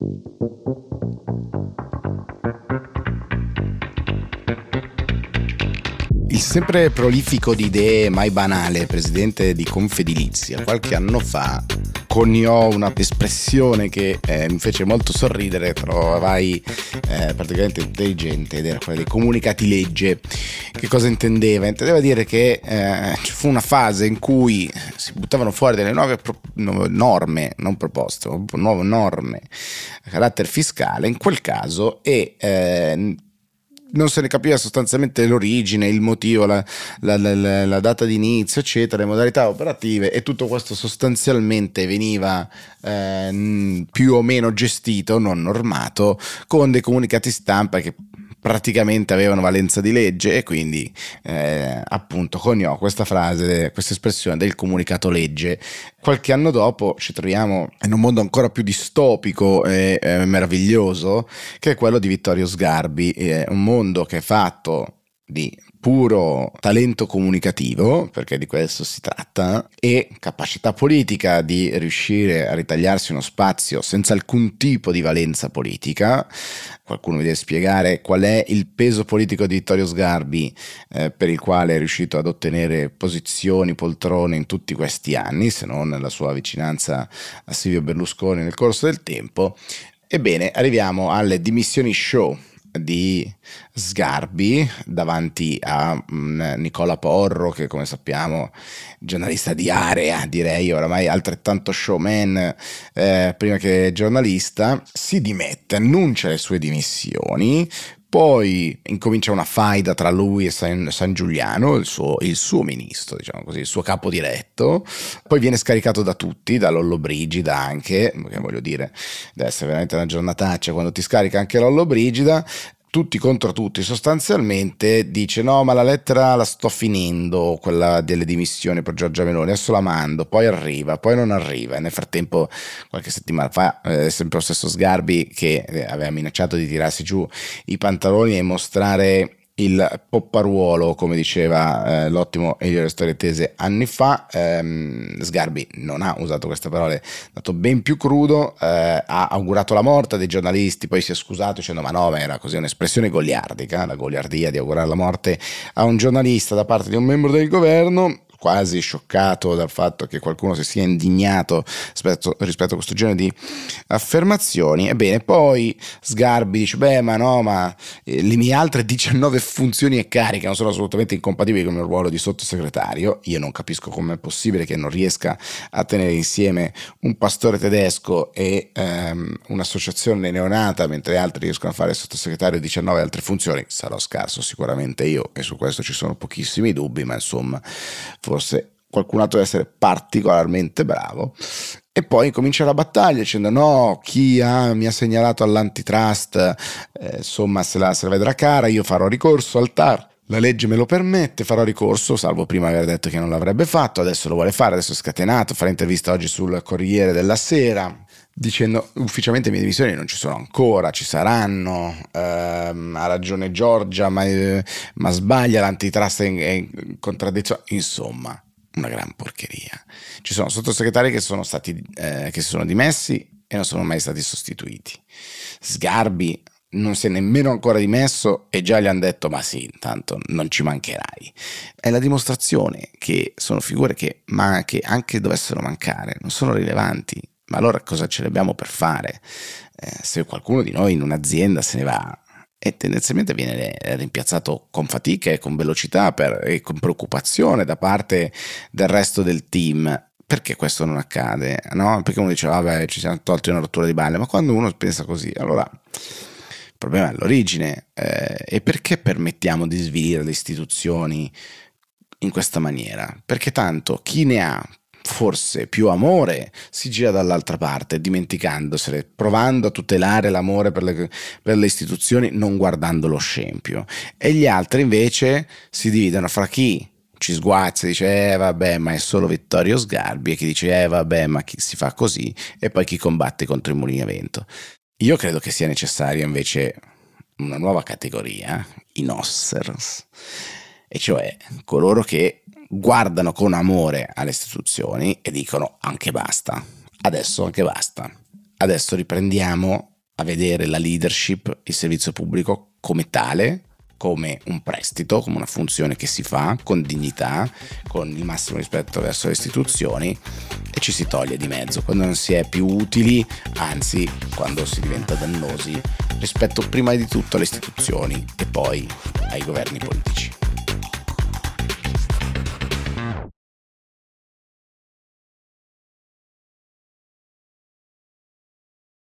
Il sempre prolifico di idee, mai banale, presidente di Confedilizia, qualche anno fa coniò una espressione che eh, mi fece molto sorridere, trovai eh, praticamente intelligente ed era quella dei comunicati legge. Che cosa intendeva? Intendeva dire che eh, ci fu una fase in cui si buttavano fuori delle nuove, pro- nuove norme, non proposte, nuove norme a carattere fiscale, in quel caso, e eh, non se ne capiva sostanzialmente l'origine, il motivo, la, la, la, la, data di inizio, eccetera, le modalità operative e tutto questo sostanzialmente veniva eh, più o meno gestito, non normato, con dei comunicati stampa che praticamente avevano valenza di legge e quindi eh, appunto coniò questa frase, questa espressione del comunicato legge. Qualche anno dopo ci troviamo in un mondo ancora più distopico e eh, meraviglioso che è quello di Vittorio Sgarbi, è un mondo che è fatto di puro talento comunicativo, perché di questo si tratta, e capacità politica di riuscire a ritagliarsi uno spazio senza alcun tipo di valenza politica. Qualcuno mi deve spiegare qual è il peso politico di Vittorio Sgarbi eh, per il quale è riuscito ad ottenere posizioni, poltrone in tutti questi anni, se non la sua vicinanza a Silvio Berlusconi nel corso del tempo. Ebbene, arriviamo alle dimissioni show di Sgarbi davanti a um, Nicola Porro che come sappiamo giornalista di area direi oramai altrettanto showman eh, prima che giornalista si dimette annuncia le sue dimissioni poi incomincia una faida tra lui e San, San Giuliano, il suo, il suo, ministro, diciamo così, il suo capo diretto. Poi viene scaricato da tutti, da Lollo Brigida anche, che voglio dire, deve essere veramente una giornataccia quando ti scarica anche Lollo Brigida tutti contro tutti, sostanzialmente dice no ma la lettera la sto finendo, quella delle dimissioni per Giorgia Meloni, adesso la mando, poi arriva, poi non arriva. E nel frattempo qualche settimana fa eh, sempre lo stesso Sgarbi che aveva minacciato di tirarsi giù i pantaloni e mostrare il popparuolo, come diceva eh, l'ottimo Elio Storetese anni fa. Ehm, Sgarbi non ha usato queste parole, è stato ben più crudo, eh, ha augurato la morte dei giornalisti, poi si è scusato dicendo ma no, ma era così un'espressione goliardica, la goliardia di augurare la morte a un giornalista da parte di un membro del governo quasi scioccato dal fatto che qualcuno si sia indignato rispetto, rispetto a questo genere di affermazioni. Ebbene, poi Sgarbi dice: Beh, ma no, ma eh, le mie altre 19 funzioni e cariche non sono assolutamente incompatibili con il mio ruolo di sottosegretario. Io non capisco come è possibile che non riesca a tenere insieme un pastore tedesco e ehm, un'associazione neonata, mentre altri riescono a fare sottosegretario 19 altre funzioni. Sarò scarso sicuramente io, e su questo ci sono pochissimi dubbi, ma insomma forse qualcun altro deve essere particolarmente bravo. E poi comincia la battaglia dicendo no, chi ha, mi ha segnalato all'antitrust, eh, insomma se la, se la vedrà cara, io farò ricorso al TAR. La legge me lo permette, farò ricorso, salvo prima aver detto che non l'avrebbe fatto, adesso lo vuole fare, adesso è scatenato, farà intervista oggi sul Corriere della Sera, dicendo ufficialmente le mie dimissioni non ci sono ancora, ci saranno, ehm, ha ragione Giorgia, ma, eh, ma sbaglia, l'antitrust è in, in contraddizione, insomma, una gran porcheria. Ci sono sottosegretari che sono stati, eh, che si sono dimessi e non sono mai stati sostituiti. Sgarbi non si è nemmeno ancora dimesso e già gli hanno detto ma sì, intanto non ci mancherai. È la dimostrazione che sono figure che, ma che anche dovessero mancare, non sono rilevanti ma allora cosa ce l'abbiamo per fare? Eh, se qualcuno di noi in un'azienda se ne va e tendenzialmente viene rimpiazzato con fatica e con velocità per, e con preoccupazione da parte del resto del team. Perché questo non accade? No? Perché uno dice, vabbè, ci siamo tolti una rottura di balle, ma quando uno pensa così, allora il problema è all'origine. Eh, e perché permettiamo di svilire le istituzioni in questa maniera? Perché tanto chi ne ha forse più amore si gira dall'altra parte, dimenticandosene, provando a tutelare l'amore per le, per le, istituzioni, non guardando lo scempio. E gli altri invece si dividono fra chi ci sguazza e dice eh vabbè ma è solo Vittorio Sgarbi e chi dice eh vabbè ma chi si fa così e poi chi combatte contro i mulini a vento. Io credo che sia necessaria invece una nuova categoria, i Nossers, e cioè coloro che guardano con amore alle istituzioni e dicono anche basta, adesso anche basta. adesso riprendiamo a vedere la leadership, il servizio pubblico come tale, come un prestito, come una funzione che si fa con dignità, con il massimo rispetto verso le istituzioni e ci si toglie di mezzo quando non si è più utili, anzi quando si diventa dannosi rispetto prima di tutto alle istituzioni e poi ai governi politici.